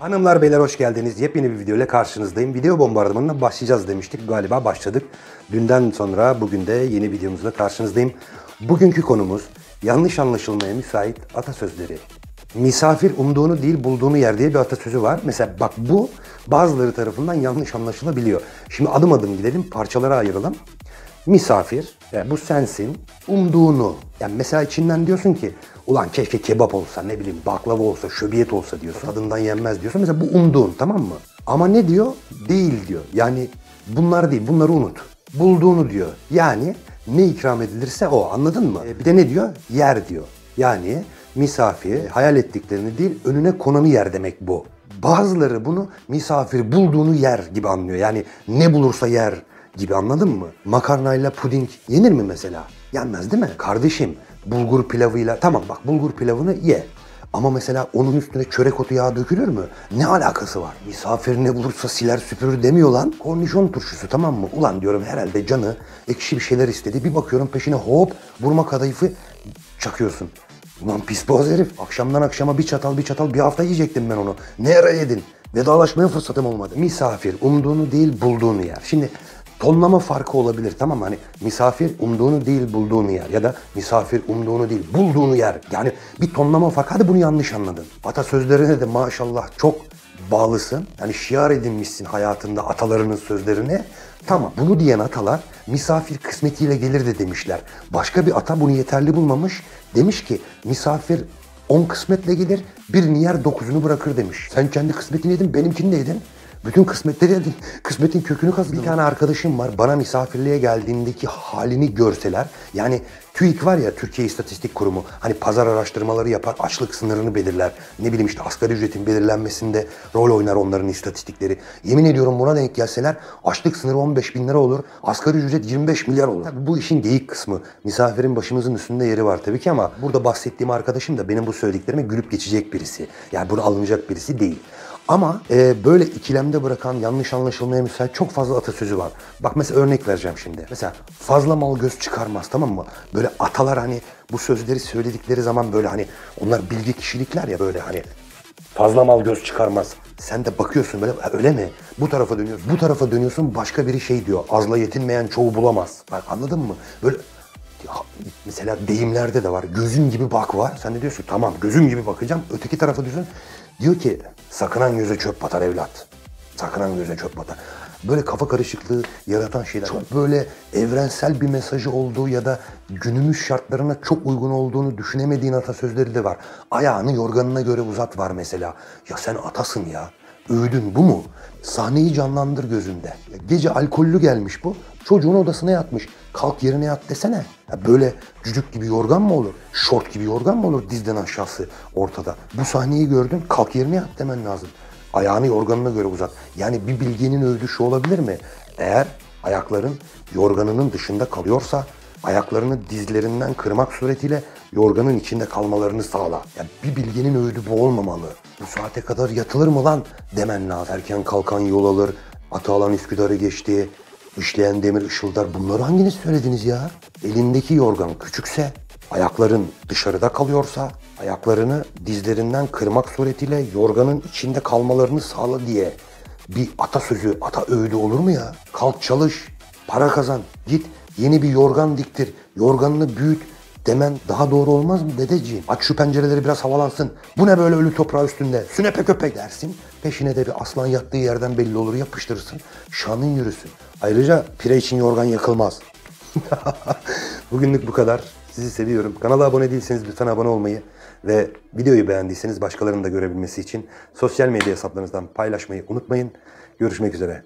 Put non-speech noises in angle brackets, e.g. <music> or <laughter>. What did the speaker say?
Hanımlar beyler hoş geldiniz. Yepyeni bir video ile karşınızdayım. Video bombardımanına başlayacağız demiştik. Galiba başladık. Dünden sonra bugün de yeni videomuzla karşınızdayım. Bugünkü konumuz yanlış anlaşılmaya müsait atasözleri. Misafir umduğunu değil bulduğunu yer diye bir atasözü var. Mesela bak bu bazıları tarafından yanlış anlaşılabiliyor. Şimdi adım adım gidelim parçalara ayıralım. Misafir, yani bu sensin, umduğunu. Yani mesela içinden diyorsun ki, ulan keşke kebap olsa, ne bileyim baklava olsa, şöbiyet olsa diyorsun. Tadından yenmez diyorsun. Mesela bu umduğun tamam mı? Ama ne diyor? Değil diyor. Yani bunlar değil, bunları unut. Bulduğunu diyor. Yani ne ikram edilirse o anladın mı? E, Bir de ne diyor? Yer diyor. Yani misafir hayal ettiklerini değil önüne konanı yer demek bu. Bazıları bunu misafir bulduğunu yer gibi anlıyor. Yani ne bulursa yer gibi anladın mı? Makarnayla puding yenir mi mesela? Yenmez değil mi? Kardeşim bulgur pilavıyla tamam bak bulgur pilavını ye. Ama mesela onun üstüne çörek otu yağı dökülür mü? Ne alakası var? Misafir ne bulursa siler süpürür demiyor lan. Kornişon turşusu tamam mı? Ulan diyorum herhalde canı ekşi bir şeyler istedi. Bir bakıyorum peşine hop burma kadayıfı çakıyorsun. Ulan pis boğaz herif. Akşamdan akşama bir çatal bir çatal bir hafta yiyecektim ben onu. Ne ara yedin? Vedalaşmaya fırsatım olmadı. Misafir umduğunu değil bulduğunu yer. Şimdi tonlama farkı olabilir tamam? Hani misafir umduğunu değil bulduğunu yer. Ya da misafir umduğunu değil bulduğunu yer. Yani bir tonlama farkı. Hadi bunu yanlış anladın. Atasözlerine de maşallah çok bağlısın. Yani şiar edinmişsin hayatında atalarının sözlerine. Tamam bunu diyen atalar misafir kısmetiyle gelir de demişler. Başka bir ata bunu yeterli bulmamış. Demiş ki misafir 10 kısmetle gelir, birini yer dokuzunu bırakır demiş. Sen kendi kısmetini yedin, benimkini de yedin. Bütün kısmetleri yedin. Kısmetin kökünü kazıdın. Bir tane arkadaşım var. Bana misafirliğe geldiğindeki halini görseler. Yani TÜİK var ya Türkiye İstatistik Kurumu. Hani pazar araştırmaları yapar, açlık sınırını belirler. Ne bileyim işte asgari ücretin belirlenmesinde rol oynar onların istatistikleri. Yemin ediyorum buna denk gelseler açlık sınırı 15 bin lira olur. Asgari ücret 25 milyar olur. Tabii bu işin geyik kısmı. Misafirin başımızın üstünde yeri var tabii ki ama burada bahsettiğim arkadaşım da benim bu söylediklerime gülüp geçecek birisi. Yani bunu alınacak birisi değil. Ama e, böyle ikilemde bırakan yanlış anlaşılmaya müsait çok fazla atasözü var. Bak mesela örnek vereceğim şimdi. Mesela fazla mal göz çıkarmaz tamam mı? Böyle atalar hani bu sözleri söyledikleri zaman böyle hani onlar bilgi kişilikler ya böyle hani fazla mal göz çıkarmaz. Sen de bakıyorsun böyle "Ha, öyle mi? Bu tarafa dönüyorsun. Bu tarafa dönüyorsun başka biri şey diyor. Azla yetinmeyen çoğu bulamaz. Bak anladın mı? Böyle mesela deyimlerde de var. Gözün gibi bak var. Sen de diyorsun tamam gözüm gibi bakacağım. Öteki tarafa diyorsun. Diyor ki sakınan göze çöp batar evlat. Sakınan göze çöp batar. Böyle kafa karışıklığı yaratan şeyler. Çok böyle evrensel bir mesajı olduğu ya da günümüz şartlarına çok uygun olduğunu düşünemediğin atasözleri de var. Ayağını yorganına göre uzat var mesela. Ya sen atasın ya. Öğüdün bu mu? Sahneyi canlandır gözünde. Gece alkollü gelmiş bu. Çocuğun odasına yatmış. Kalk yerine yat desene. Ya böyle cücük gibi yorgan mı olur? Şort gibi yorgan mı olur dizden aşağısı ortada? Bu sahneyi gördün kalk yerine yat demen lazım. Ayağını yorganına göre uzat. Yani bir bilgenin öğüdü şu olabilir mi? Eğer ayakların yorganının dışında kalıyorsa ayaklarını dizlerinden kırmak suretiyle yorganın içinde kalmalarını sağla. Yani bir bilgenin öğüdü bu olmamalı. Bu saate kadar yatılır mı lan demen lazım. Erken kalkan yol alır, atı alan Üsküdar'ı geçti, işleyen demir ışıldar. Bunları hanginiz söylediniz ya? Elindeki yorgan küçükse, ayakların dışarıda kalıyorsa, ayaklarını dizlerinden kırmak suretiyle yorganın içinde kalmalarını sağla diye bir atasözü, ata öğüdü olur mu ya? Kalk çalış, para kazan, git yeni bir yorgan diktir, yorganını büyüt demen daha doğru olmaz mı dedeciğim? Aç şu pencereleri biraz havalansın. Bu ne böyle ölü toprağı üstünde? Sünepe köpek dersin. Peşine de bir aslan yattığı yerden belli olur yapıştırırsın. Şanın yürüsün. Ayrıca pire için yorgan yakılmaz. <laughs> Bugünlük bu kadar. Sizi seviyorum. Kanala abone değilseniz lütfen abone olmayı ve videoyu beğendiyseniz başkalarının da görebilmesi için sosyal medya hesaplarınızdan paylaşmayı unutmayın. Görüşmek üzere.